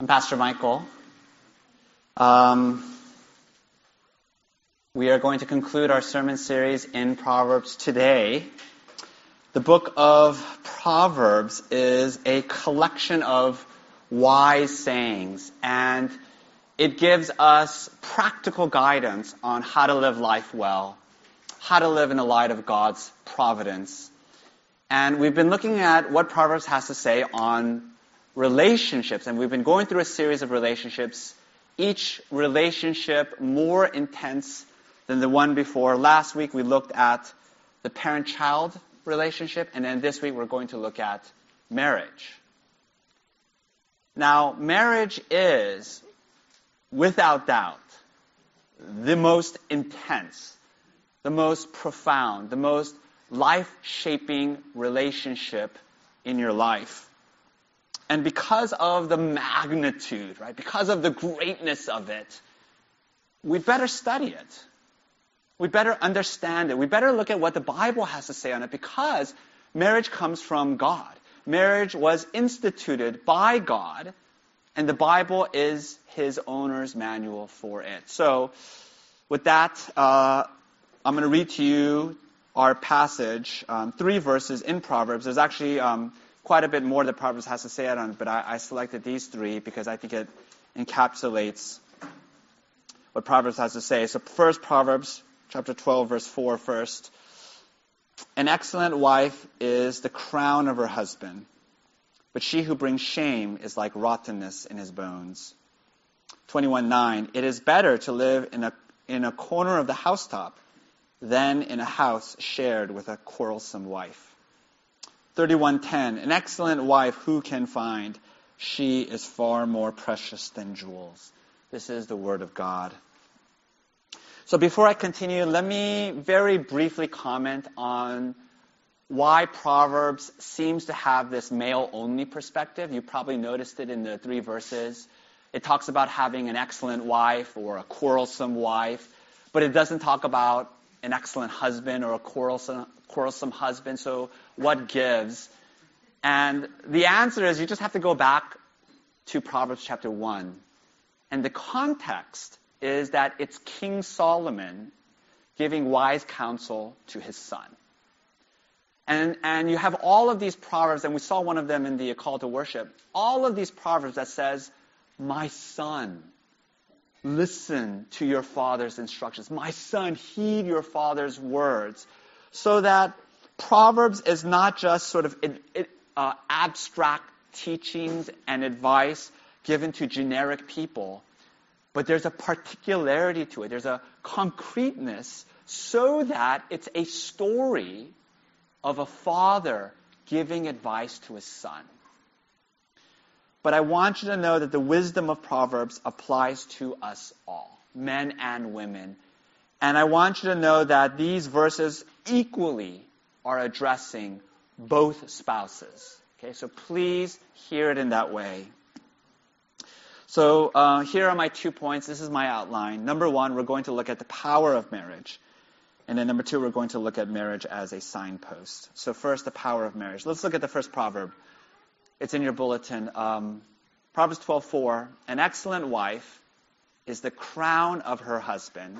I'm Pastor Michael. Um, we are going to conclude our sermon series in Proverbs today. The book of Proverbs is a collection of wise sayings, and it gives us practical guidance on how to live life well, how to live in the light of God's providence. And we've been looking at what Proverbs has to say on relationships, and we've been going through a series of relationships, each relationship more intense than the one before. Last week we looked at the parent child relationship, and then this week we're going to look at marriage. Now, marriage is, without doubt, the most intense, the most profound, the most life shaping relationship in your life. And because of the magnitude, right, because of the greatness of it, we better study it. We better understand it. We better look at what the Bible has to say on it because marriage comes from God. Marriage was instituted by God, and the Bible is his owner's manual for it. So, with that, uh, I'm going to read to you our passage, um, three verses in Proverbs. There's actually um, quite a bit more that Proverbs has to say on it, but I, I selected these three because I think it encapsulates what Proverbs has to say. So first, Proverbs chapter 12, verse 4 first. An excellent wife is the crown of her husband, but she who brings shame is like rottenness in his bones. 21.9 It is better to live in a, in a corner of the housetop than in a house shared with a quarrelsome wife. 31:10 An excellent wife who can find she is far more precious than jewels. This is the word of God. So before I continue, let me very briefly comment on why Proverbs seems to have this male only perspective. You probably noticed it in the three verses. It talks about having an excellent wife or a quarrelsome wife, but it doesn't talk about an excellent husband or a quarrelsome, quarrelsome husband. So what gives? And the answer is you just have to go back to Proverbs chapter 1. And the context is that it's King Solomon giving wise counsel to his son. And, and you have all of these proverbs, and we saw one of them in the call to worship. All of these proverbs that says, My son, listen to your father's instructions. My son, heed your father's words. So that Proverbs is not just sort of uh, abstract teachings and advice given to generic people, but there's a particularity to it. There's a concreteness so that it's a story of a father giving advice to his son. But I want you to know that the wisdom of Proverbs applies to us all, men and women. And I want you to know that these verses equally are addressing both spouses. Okay, so please hear it in that way. So uh, here are my two points. This is my outline. Number one, we're going to look at the power of marriage. And then number two, we're going to look at marriage as a signpost. So first, the power of marriage. Let's look at the first proverb. It's in your bulletin. Um, Proverbs 12:4. An excellent wife is the crown of her husband,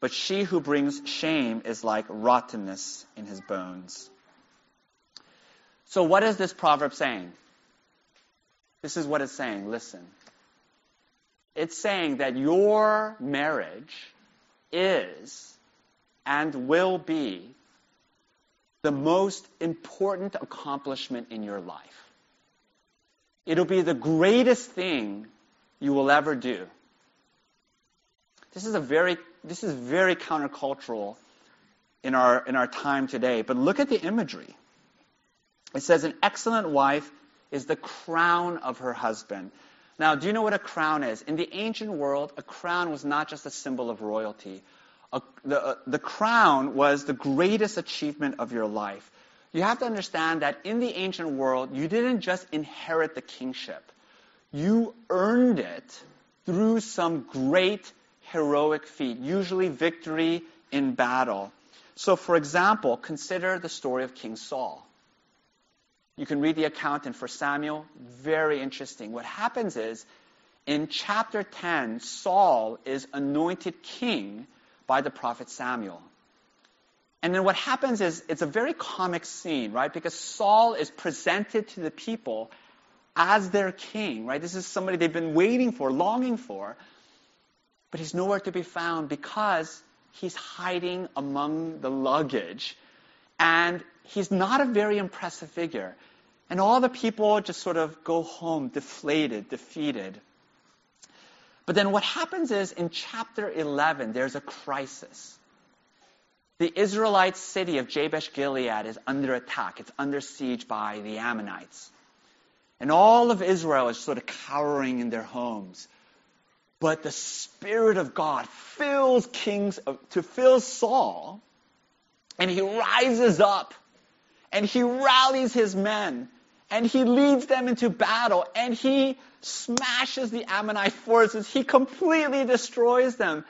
but she who brings shame is like rottenness in his bones. So, what is this proverb saying? This is what it's saying. Listen. It's saying that your marriage is and will be the most important accomplishment in your life. It'll be the greatest thing you will ever do. This is a very this is very countercultural in our in our time today. But look at the imagery. It says an excellent wife is the crown of her husband. Now, do you know what a crown is? In the ancient world, a crown was not just a symbol of royalty. A, the, uh, the crown was the greatest achievement of your life. You have to understand that in the ancient world, you didn't just inherit the kingship. You earned it through some great heroic feat, usually victory in battle. So, for example, consider the story of King Saul. You can read the account in 1 Samuel. Very interesting. What happens is, in chapter 10, Saul is anointed king by the prophet Samuel. And then what happens is, it's a very comic scene, right? Because Saul is presented to the people as their king, right? This is somebody they've been waiting for, longing for. But he's nowhere to be found because he's hiding among the luggage. And he's not a very impressive figure. And all the people just sort of go home deflated, defeated. But then what happens is in chapter 11, there's a crisis. The Israelite city of Jabesh Gilead is under attack. It's under siege by the Ammonites. And all of Israel is sort of cowering in their homes. But the Spirit of God fills kings, to fill Saul, and he rises up, and he rallies his men, and he leads them into battle, and he smashes the Ammonite forces. He completely destroys them.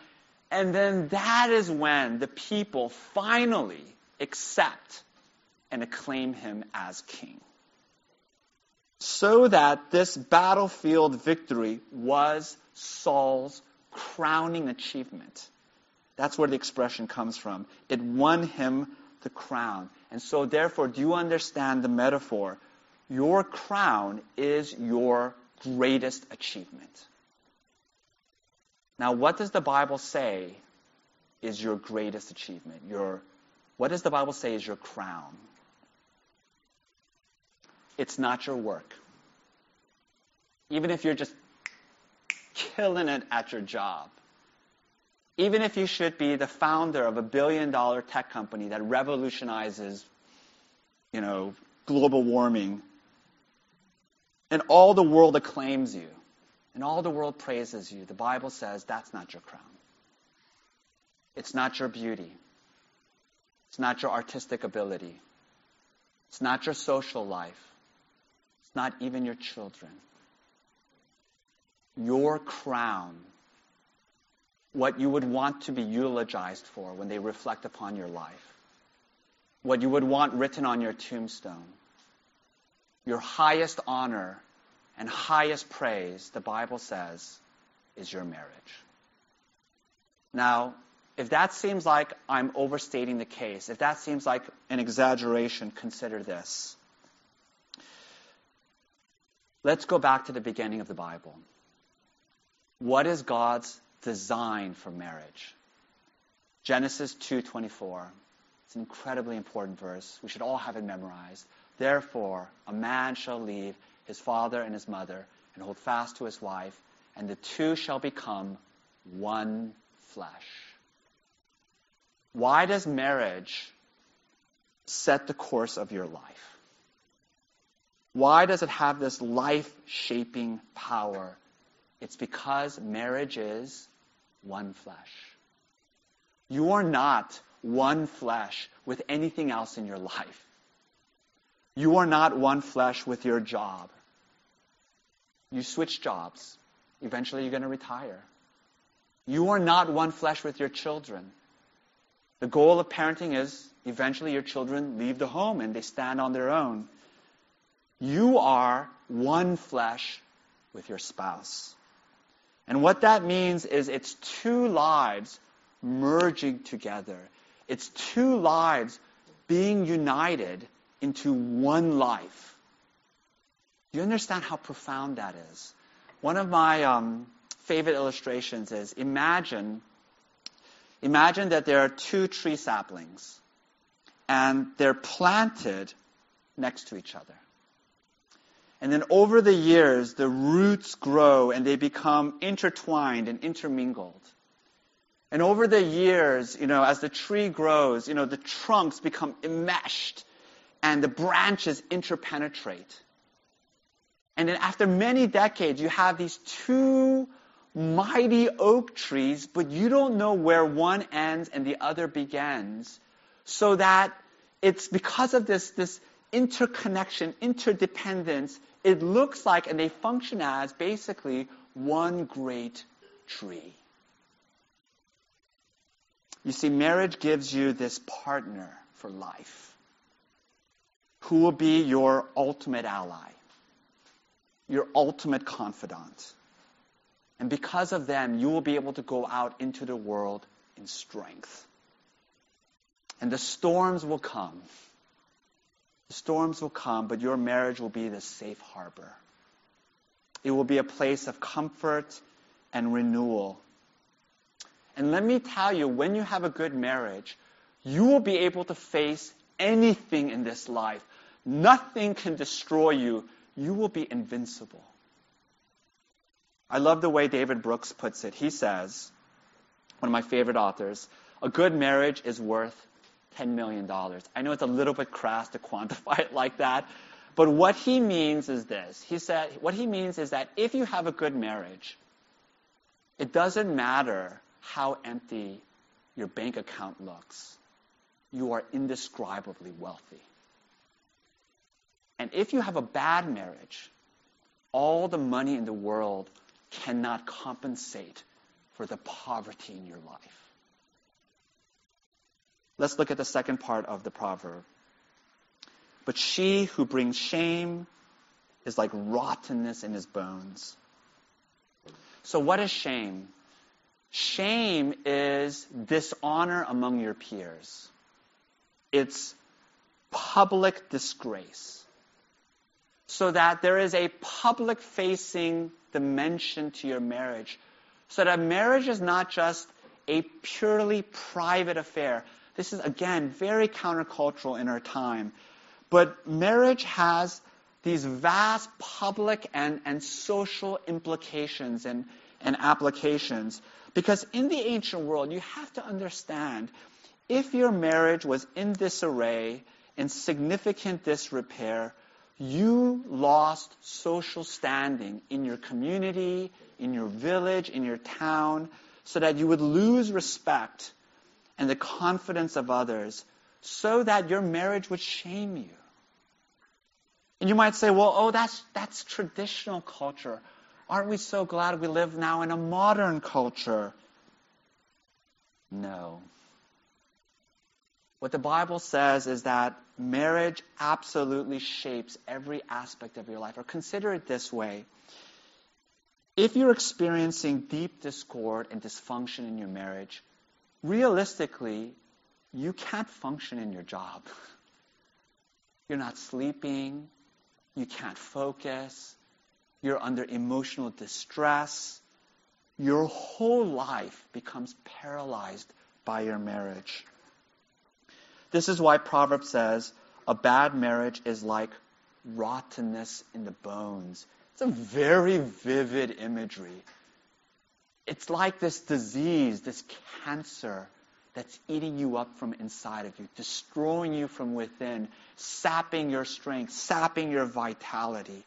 And then that is when the people finally accept and acclaim him as king so that this battlefield victory was Saul's crowning achievement. That's where the expression comes from. It won him the crown. And so, therefore, do you understand the metaphor? Your crown is your greatest achievement. Now, what does the Bible say is your greatest achievement? Your, what does the Bible say is your crown? It's not your work. Even if you're just killing it at your job. Even if you should be the founder of a billion dollar tech company that revolutionizes, you know, global warming, and all the world acclaims you, and all the world praises you, the Bible says that's not your crown. It's not your beauty. It's not your artistic ability. It's not your social life. It's not even your children. Your crown, what you would want to be eulogized for when they reflect upon your life, what you would want written on your tombstone, your highest honor and highest praise, the Bible says, is your marriage. Now, if that seems like I'm overstating the case, if that seems like an exaggeration, consider this. Let's go back to the beginning of the Bible. What is God's design for marriage? Genesis 2:24. It's an incredibly important verse. We should all have it memorized. Therefore, a man shall leave his father and his mother and hold fast to his wife, and the two shall become one flesh. Why does marriage set the course of your life? Why does it have this life shaping power? It's because marriage is one flesh. You are not one flesh with anything else in your life. You are not one flesh with your job. You switch jobs. Eventually, you're going to retire. You are not one flesh with your children. The goal of parenting is eventually your children leave the home and they stand on their own. You are one flesh with your spouse. And what that means is it's two lives merging together. It's two lives being united into one life. Do you understand how profound that is? One of my um, favorite illustrations is imagine, imagine that there are two tree saplings and they're planted next to each other. And then over the years, the roots grow and they become intertwined and intermingled. And over the years, you know, as the tree grows, you know, the trunks become enmeshed and the branches interpenetrate. And then after many decades, you have these two mighty oak trees, but you don't know where one ends and the other begins. So that it's because of this, this interconnection, interdependence, it looks like, and they function as basically one great tree. You see, marriage gives you this partner for life. who will be your ultimate ally, your ultimate confidant. And because of them, you will be able to go out into the world in strength. And the storms will come. The storms will come, but your marriage will be the safe harbor. It will be a place of comfort and renewal. And let me tell you, when you have a good marriage, you will be able to face anything in this life. Nothing can destroy you. You will be invincible. I love the way David Brooks puts it. He says, one of my favorite authors, a good marriage is worth $10 million. I know it's a little bit crass to quantify it like that, but what he means is this. He said, what he means is that if you have a good marriage, it doesn't matter how empty your bank account looks. You are indescribably wealthy. And if you have a bad marriage, all the money in the world cannot compensate for the poverty in your life. Let's look at the second part of the proverb. But she who brings shame is like rottenness in his bones. So, what is shame? Shame is dishonor among your peers, it's public disgrace. So that there is a public facing dimension to your marriage. So that marriage is not just a purely private affair. This is, again, very countercultural in our time. But marriage has these vast public and, and social implications and, and applications. Because in the ancient world, you have to understand if your marriage was in disarray, in significant disrepair, you lost social standing in your community, in your village, in your town, so that you would lose respect and the confidence of others, so that your marriage would shame you. And you might say, well, oh, that's, that's traditional culture. Aren't we so glad we live now in a modern culture? No. What the Bible says is that marriage absolutely shapes every aspect of your life. Or consider it this way if you're experiencing deep discord and dysfunction in your marriage, realistically, you can't function in your job. You're not sleeping. You can't focus. You're under emotional distress. Your whole life becomes paralyzed by your marriage. This is why Proverbs says a bad marriage is like rottenness in the bones. It's a very vivid imagery. It's like this disease, this cancer that's eating you up from inside of you, destroying you from within, sapping your strength, sapping your vitality.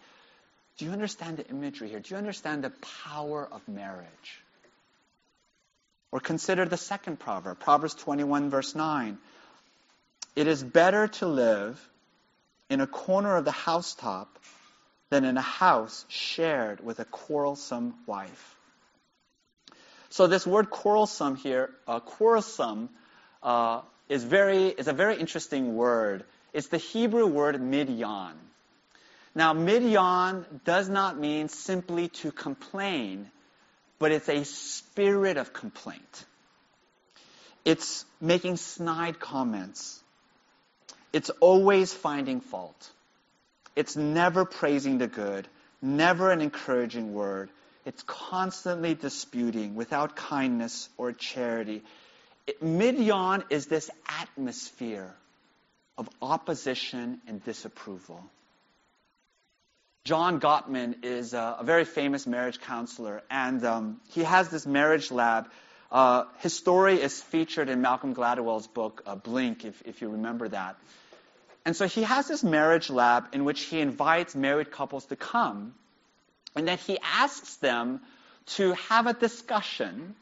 Do you understand the imagery here? Do you understand the power of marriage? Or consider the second proverb, Proverbs 21, verse 9. It is better to live in a corner of the housetop than in a house shared with a quarrelsome wife. So this word quarrelsome here, uh, quarrelsome, uh, is very is a very interesting word. It's the Hebrew word midyan. Now midyan does not mean simply to complain, but it's a spirit of complaint. It's making snide comments. It's always finding fault. It's never praising the good, never an encouraging word. It's constantly disputing without kindness or charity. It, Midyan is this atmosphere of opposition and disapproval. John Gottman is a, a very famous marriage counselor, and um, he has this marriage lab. Uh, his story is featured in Malcolm Gladwell's book, uh, Blink, if, if you remember that. And so he has this marriage lab in which he invites married couples to come, and then he asks them to have a discussion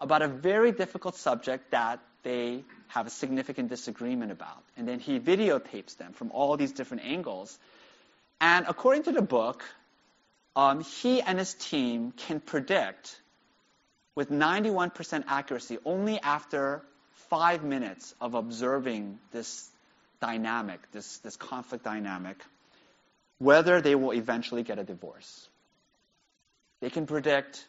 about a very difficult subject that they have a significant disagreement about. And then he videotapes them from all these different angles. And according to the book, um, he and his team can predict with 91% accuracy only after five minutes of observing this dynamic, this, this conflict dynamic, whether they will eventually get a divorce. They can predict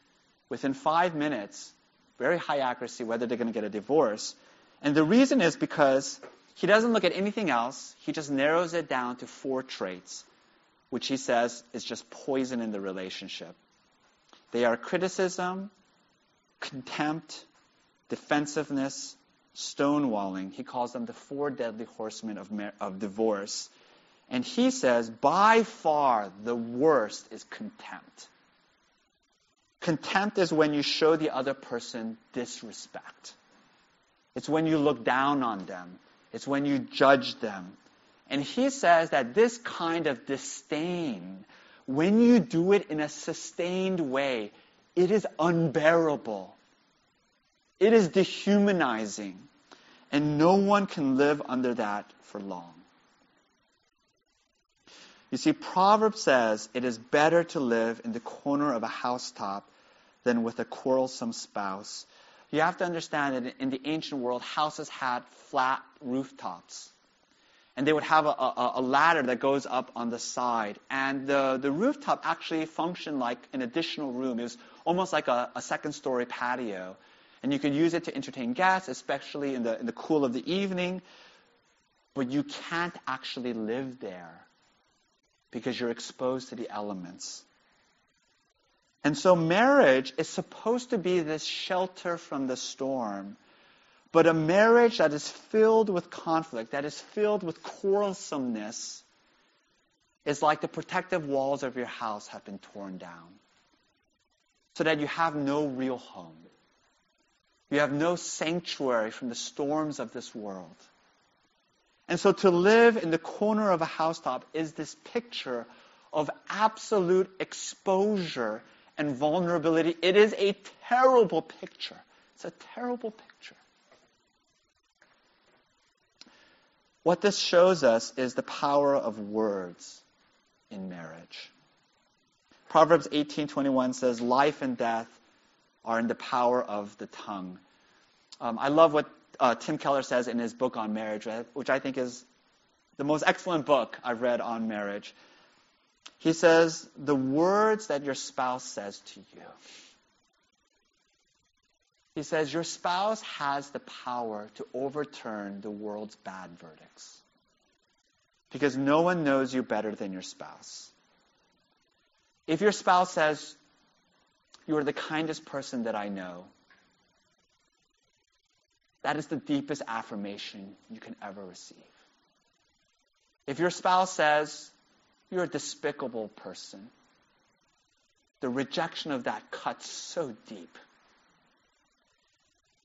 within five minutes, very high accuracy, whether they're going to get a divorce. And the reason is because he doesn't look at anything else. He just narrows it down to four traits, which he says is just poison in the relationship. They are criticism, contempt, defensiveness, stonewalling. He calls them the four deadly horsemen of, of divorce. And he says, by far, the worst is contempt. Contempt is when you show the other person disrespect. It's when you look down on them. It's when you judge them. And he says that this kind of disdain, when you do it in a sustained way, it is unbearable. It is dehumanizing. And no one can live under that for long. You see, Proverbs says it is better to live in the corner of a housetop than with a quarrelsome spouse. You have to understand that in the ancient world, houses had flat rooftops. And they would have a, a, a, ladder that goes up on the side. And the, the rooftop actually functioned like an additional room. It was almost like a, a second story patio. And you could use it to entertain guests, especially in the, in the cool of the evening. But you can't actually live there because you're exposed to the elements. And so marriage is supposed to be this shelter from the storm. But a marriage that is filled with conflict, that is filled with quarrelsomeness, is like the protective walls of your house have been torn down. So that you have no real home. You have no sanctuary from the storms of this world. And so to live in the corner of a housetop is this picture of absolute exposure and vulnerability. It is a terrible picture. It's a terrible picture. What this shows us is the power of words in marriage. Proverbs 18:21 says, "Life and death are in the power of the tongue." Um, I love what uh, Tim Keller says in his book on marriage, which I think is the most excellent book I've read on marriage. He says, the words that your spouse says to you. He says, your spouse has the power to overturn the world's bad verdicts. Because no one knows you better than your spouse. If your spouse says, you are the kindest person that I know, that is the deepest affirmation you can ever receive. If your spouse says, you're a despicable person, the rejection of that cuts so deep.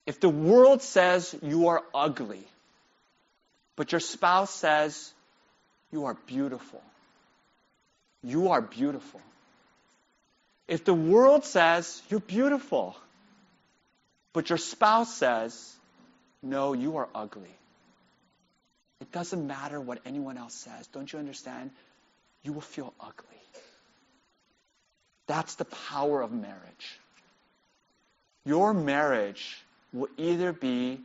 If the world says you are ugly, but your spouse says you are beautiful, you are beautiful. If the world says you're beautiful, but your spouse says no, you are ugly. It doesn't matter what anyone else says. Don't you understand? You will feel ugly. That's the power of marriage. Your marriage will either be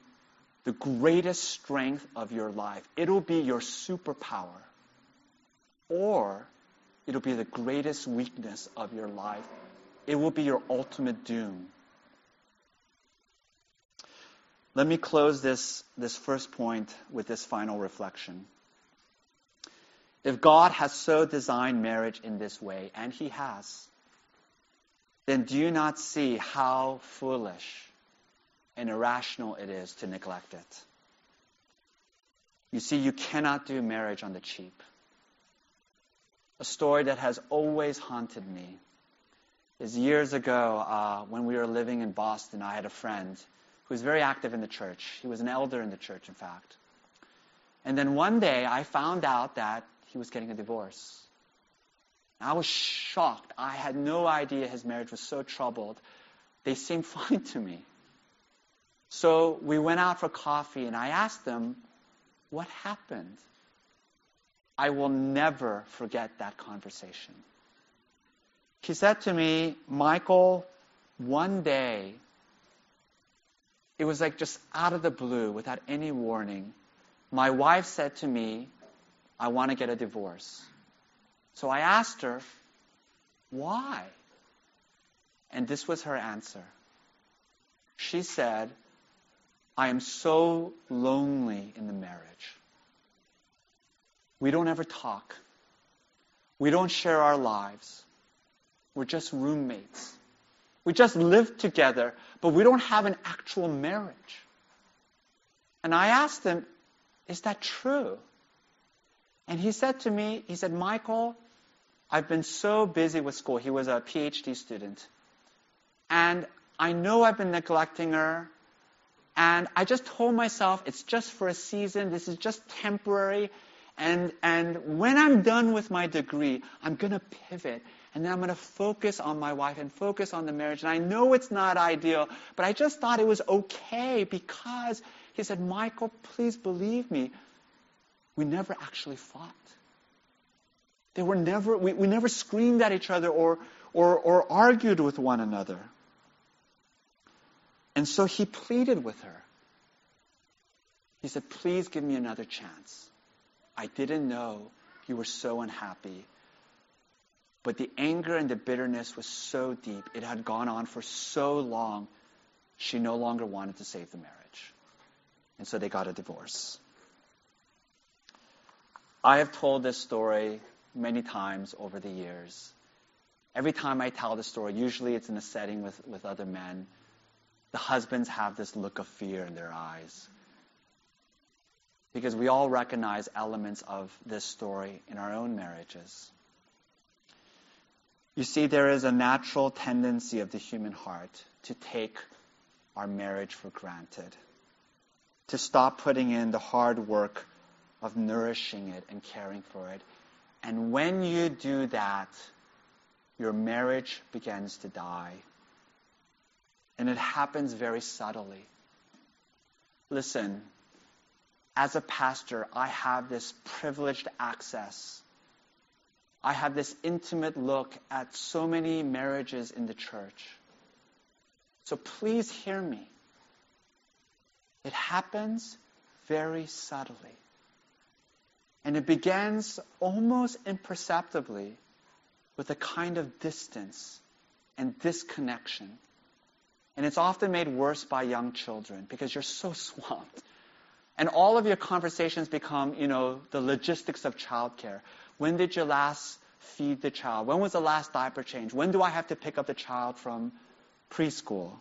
the greatest strength of your life, it'll be your superpower, or it'll be the greatest weakness of your life. It will be your ultimate doom. Let me close this, this first point with this final reflection. If God has so designed marriage in this way, and He has, then do you not see how foolish and irrational it is to neglect it? You see, you cannot do marriage on the cheap. A story that has always haunted me is years ago uh, when we were living in Boston, I had a friend who was very active in the church. He was an elder in the church, in fact. And then one day I found out that he was getting a divorce. I was shocked. I had no idea his marriage was so troubled. They seemed fine to me. So we went out for coffee and I asked them, What happened? I will never forget that conversation. She said to me, Michael, one day it was like just out of the blue, without any warning, my wife said to me, I want to get a divorce. So I asked her, why? And this was her answer. She said, I am so lonely in the marriage. We don't ever talk. We don't share our lives. We're just roommates. We just live together, but we don't have an actual marriage. And I asked him, Is that true? And he said to me, He said, Michael, I've been so busy with school. He was a PhD student. And I know I've been neglecting her. And I just told myself it's just for a season. This is just temporary. And, and when I'm done with my degree, I'm going to pivot. And then I'm going to focus on my wife and focus on the marriage. And I know it's not ideal, but I just thought it was okay because he said, Michael, please believe me. We never actually fought. They were never, we, we never screamed at each other or, or, or argued with one another. And so he pleaded with her. He said, Please give me another chance. I didn't know you were so unhappy. But the anger and the bitterness was so deep. It had gone on for so long. She no longer wanted to save the marriage. And so they got a divorce. I have told this story many times over the years. Every time I tell the story, usually it's in a setting with, with other men, the husbands have this look of fear in their eyes. Because we all recognize elements of this story in our own marriages. You see, there is a natural tendency of the human heart to take our marriage for granted, to stop putting in the hard work of nourishing it and caring for it. And when you do that, your marriage begins to die. And it happens very subtly. Listen, as a pastor, I have this privileged access. I have this intimate look at so many marriages in the church. So please hear me. It happens very subtly. And it begins almost imperceptibly with a kind of distance and disconnection. And it's often made worse by young children because you're so swamped. And all of your conversations become, you know, the logistics of childcare. When did you last feed the child? When was the last diaper change? When do I have to pick up the child from preschool?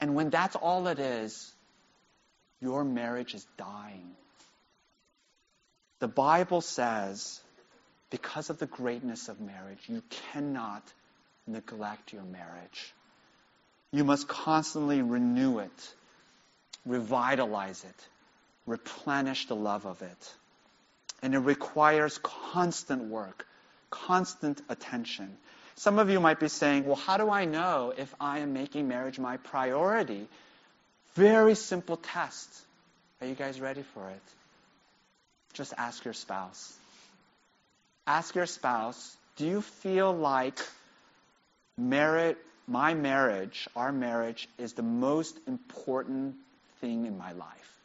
And when that's all it is, your marriage is dying. The Bible says, because of the greatness of marriage, you cannot neglect your marriage. You must constantly renew it, revitalize it, replenish the love of it. And it requires constant work, constant attention. Some of you might be saying, well, how do I know if I am making marriage my priority? Very simple test. Are you guys ready for it? just ask your spouse. Ask your spouse, do you feel like merit, my marriage, our marriage, is the most important thing in my life?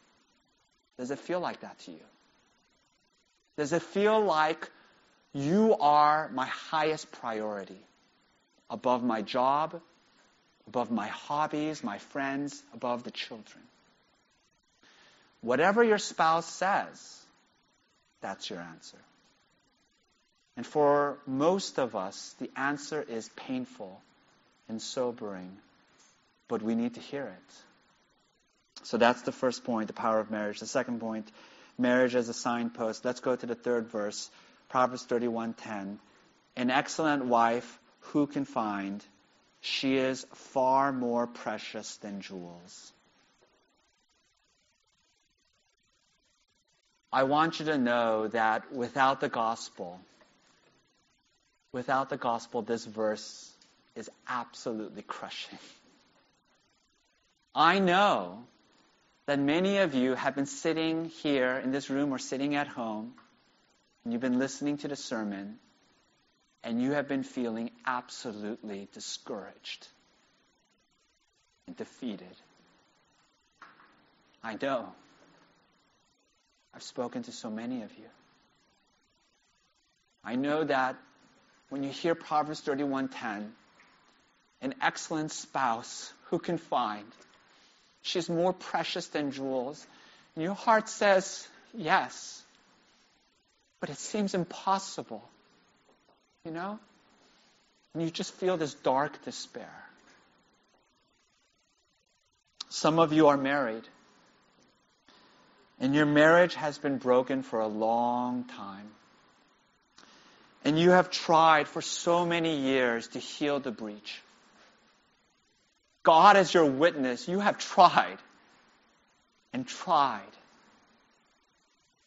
Does it feel like that to you? Does it feel like you are my highest priority above my job, above my hobbies, my friends, above the children? Whatever your spouse says, that's your answer. And for most of us, the answer is painful and sobering, but we need to hear it. So that's the first point, the power of marriage. The second point, marriage as a signpost. Let's go to the third verse, Proverbs 31:10. An excellent wife who can find? She is far more precious than jewels. I want you to know that without the gospel, without the gospel, this verse is absolutely crushing. I know that many of you have been sitting here in this room or sitting at home, and you've been listening to the sermon, and you have been feeling absolutely discouraged and defeated. I know. I've spoken to so many of you. I know that when you hear Proverbs 31:10, an excellent spouse who can find she's more precious than jewels. And your heart says, yes. But it seems impossible. You know? And you just feel this dark despair. Some of you are married. And your marriage has been broken for a long time. And you have tried for so many years to heal the breach. God is your witness, you have tried and tried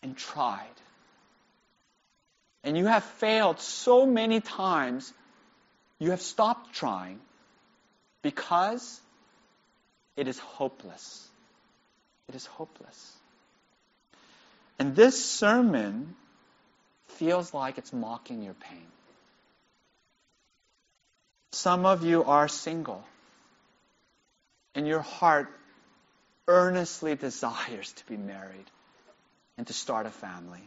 and tried. And you have failed so many times, you have stopped trying because it is hopeless. It is hopeless. And this sermon feels like it's mocking your pain. Some of you are single, and your heart earnestly desires to be married and to start a family.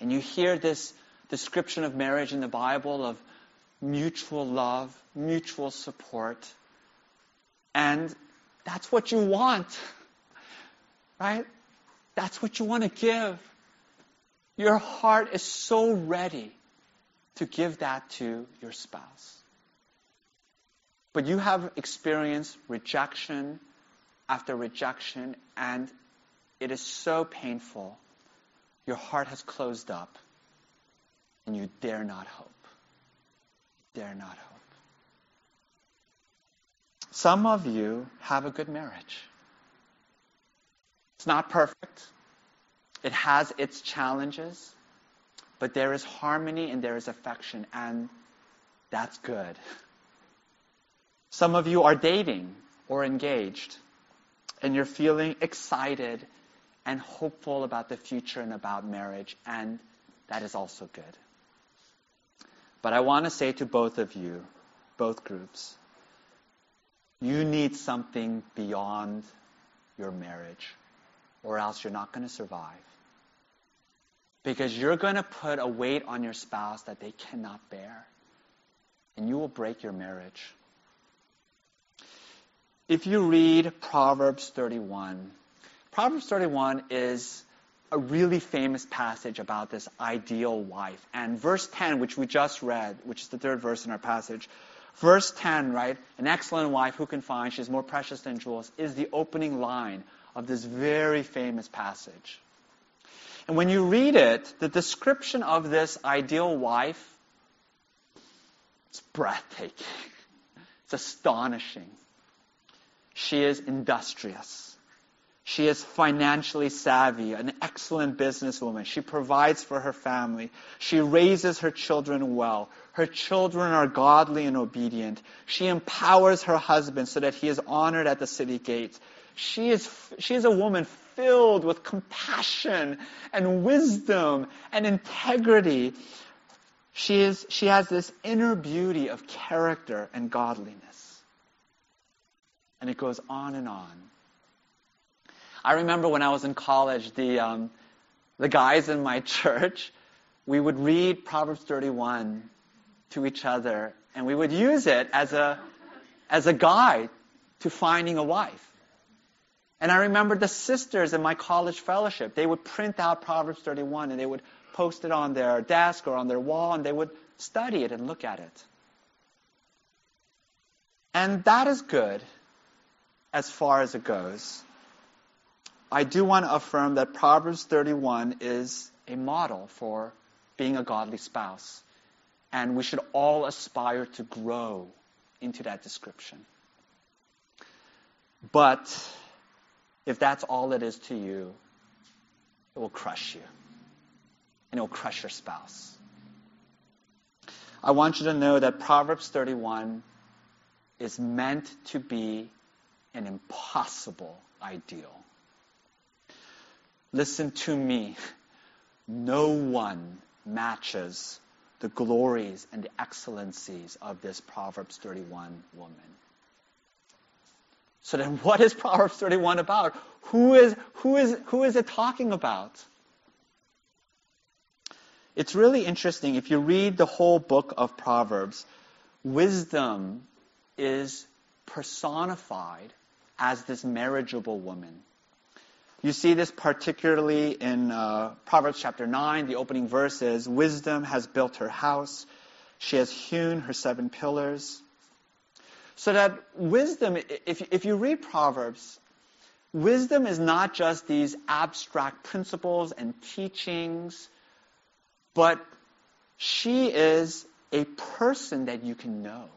And you hear this description of marriage in the Bible of mutual love, mutual support, and that's what you want, right? That's what you want to give. Your heart is so ready to give that to your spouse. But you have experienced rejection after rejection, and it is so painful. Your heart has closed up, and you dare not hope. Dare not hope. Some of you have a good marriage. It's not perfect. It has its challenges, but there is harmony and there is affection, and that's good. Some of you are dating or engaged, and you're feeling excited and hopeful about the future and about marriage, and that is also good. But I want to say to both of you, both groups, you need something beyond your marriage, or else you're not going to survive. Because you're going to put a weight on your spouse that they cannot bear, and you will break your marriage. If you read Proverbs 31, Proverbs 31 is a really famous passage about this ideal wife. And verse 10, which we just read, which is the third verse in our passage, Verse 10, right? An excellent wife who can find, she's more precious than jewels, is the opening line of this very famous passage. And when you read it, the description of this ideal wife, it's breathtaking. It's astonishing. She is industrious. She is financially savvy, an excellent businesswoman. She provides for her family. She raises her children well. Her children are godly and obedient. She empowers her husband so that he is honored at the city gates. She is, she is a woman filled with compassion and wisdom and integrity. She, is, she has this inner beauty of character and godliness. And it goes on and on. I remember when I was in college, the, um, the guys in my church, we would read Proverbs 31 to each other, and we would use it as a, as a guide to finding a wife. And I remember the sisters in my college fellowship, they would print out Proverbs 31 and they would post it on their desk or on their wall and they would study it and look at it. And that is good as far as it goes. I do want to affirm that Proverbs 31 is a model for being a godly spouse. And we should all aspire to grow into that description. But if that's all it is to you, it will crush you. And it will crush your spouse. I want you to know that Proverbs 31 is meant to be an impossible ideal. Listen to me. No one matches the glories and the excellencies of this Proverbs 31 woman. So then what is Proverbs 31 about? Who is, who is, who is it talking about? It's really interesting. If you read the whole book of Proverbs, wisdom is personified as this marriageable woman. You see this particularly in uh, Proverbs chapter 9, the opening verses. Wisdom has built her house. She has hewn her seven pillars. So that wisdom, if, if you read Proverbs, wisdom is not just these abstract principles and teachings, but she is a person that you can know.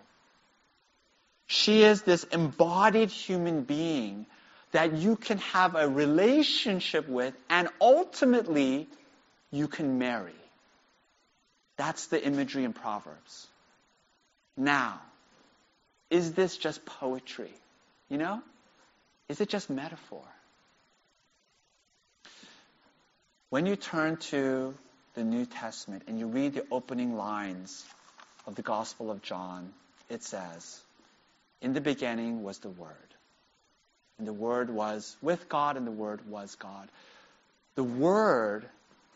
She is this embodied human being that you can have a relationship with and ultimately you can marry. That's the imagery in Proverbs. Now, is this just poetry? You know? Is it just metaphor? When you turn to the New Testament and you read the opening lines of the Gospel of John, it says, In the beginning was the Word. And the Word was with God, and the Word was God. The Word,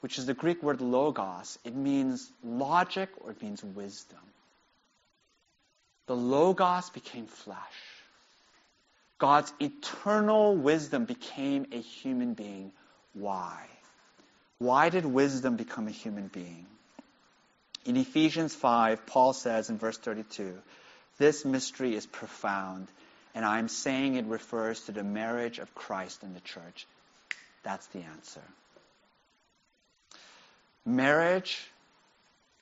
which is the Greek word logos, it means logic or it means wisdom the Logos became flesh. God's eternal wisdom became a human being. Why? Why did wisdom become a human being? In Ephesians 5, Paul says in verse 32, this mystery is profound, and I'm saying it refers to the marriage of Christ and the church. That's the answer. Marriage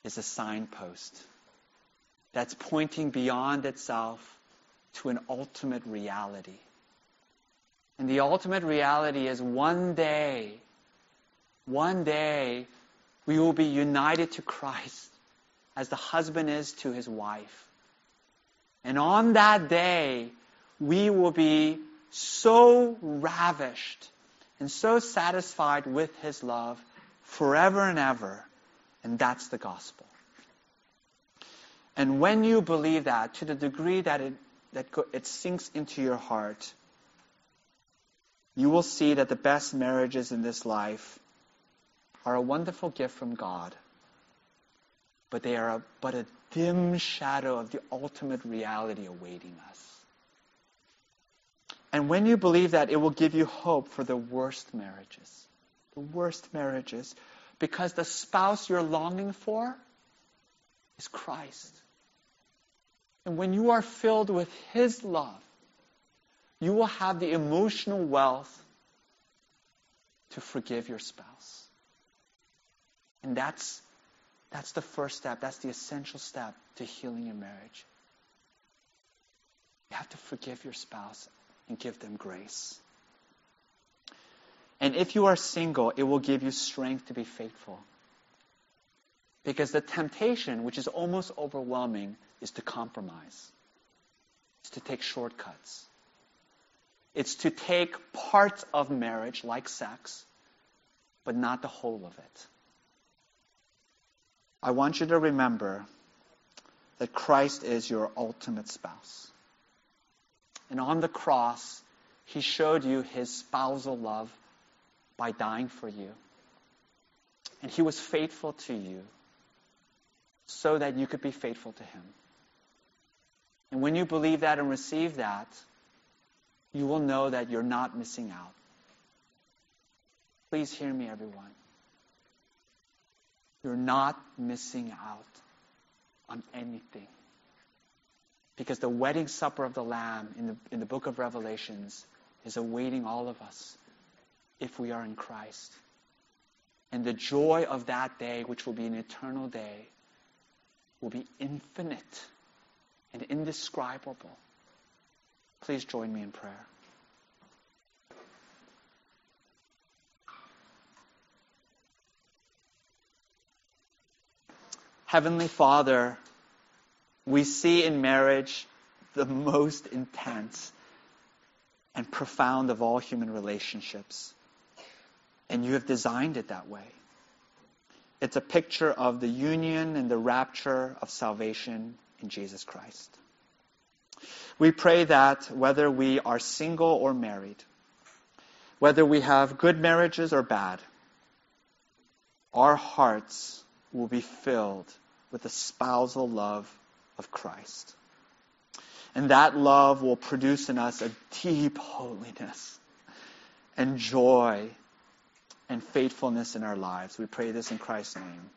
is a signpost that's pointing beyond itself to an ultimate reality. And the ultimate reality is one day, one day, we will be united to Christ as the husband is to his wife. And on that day, we will be so ravished and so satisfied with his love forever and ever. And that's the gospel. And when you believe that, to the degree that it, that it sinks into your heart, you will see that the best marriages in this life are a wonderful gift from God, but they are a, but a dim shadow of the ultimate reality awaiting us. And when you believe that, it will give you hope for the worst marriages. The worst marriages. Because the spouse you're longing for is Christ. And when you are filled with His love, you will have the emotional wealth to forgive your spouse. And that's, that's the first step. That's the essential step to healing your marriage. You have to forgive your spouse and give them grace. And if you are single, it will give you strength to be faithful. Because the temptation, which is almost overwhelming, is to compromise. It's to take shortcuts. It's to take parts of marriage, like sex, but not the whole of it. I want you to remember that Christ is your ultimate spouse. And on the cross, he showed you his spousal love by dying for you. And he was faithful to you so that you could be faithful to Him. And when you believe that and receive that, you will know that you're not missing out. Please hear me, everyone. You're not missing out on anything. Because the wedding supper of the Lamb in the, in the book of Revelations is awaiting all of us if we are in Christ. And the joy of that day, which will be an eternal day, will be infinite and indescribable. Please join me in prayer. Heavenly Father, we see in marriage the most intense and profound of all human relationships. And you have designed it that way. It's a picture of the union and the rapture of salvation in Jesus Christ. We pray that whether we are single or married, whether we have good marriages or bad, our hearts will be filled with the spousal love of Christ. And that love will produce in us a deep holiness and joy and faithfulness in our lives. We pray this in Christ's name.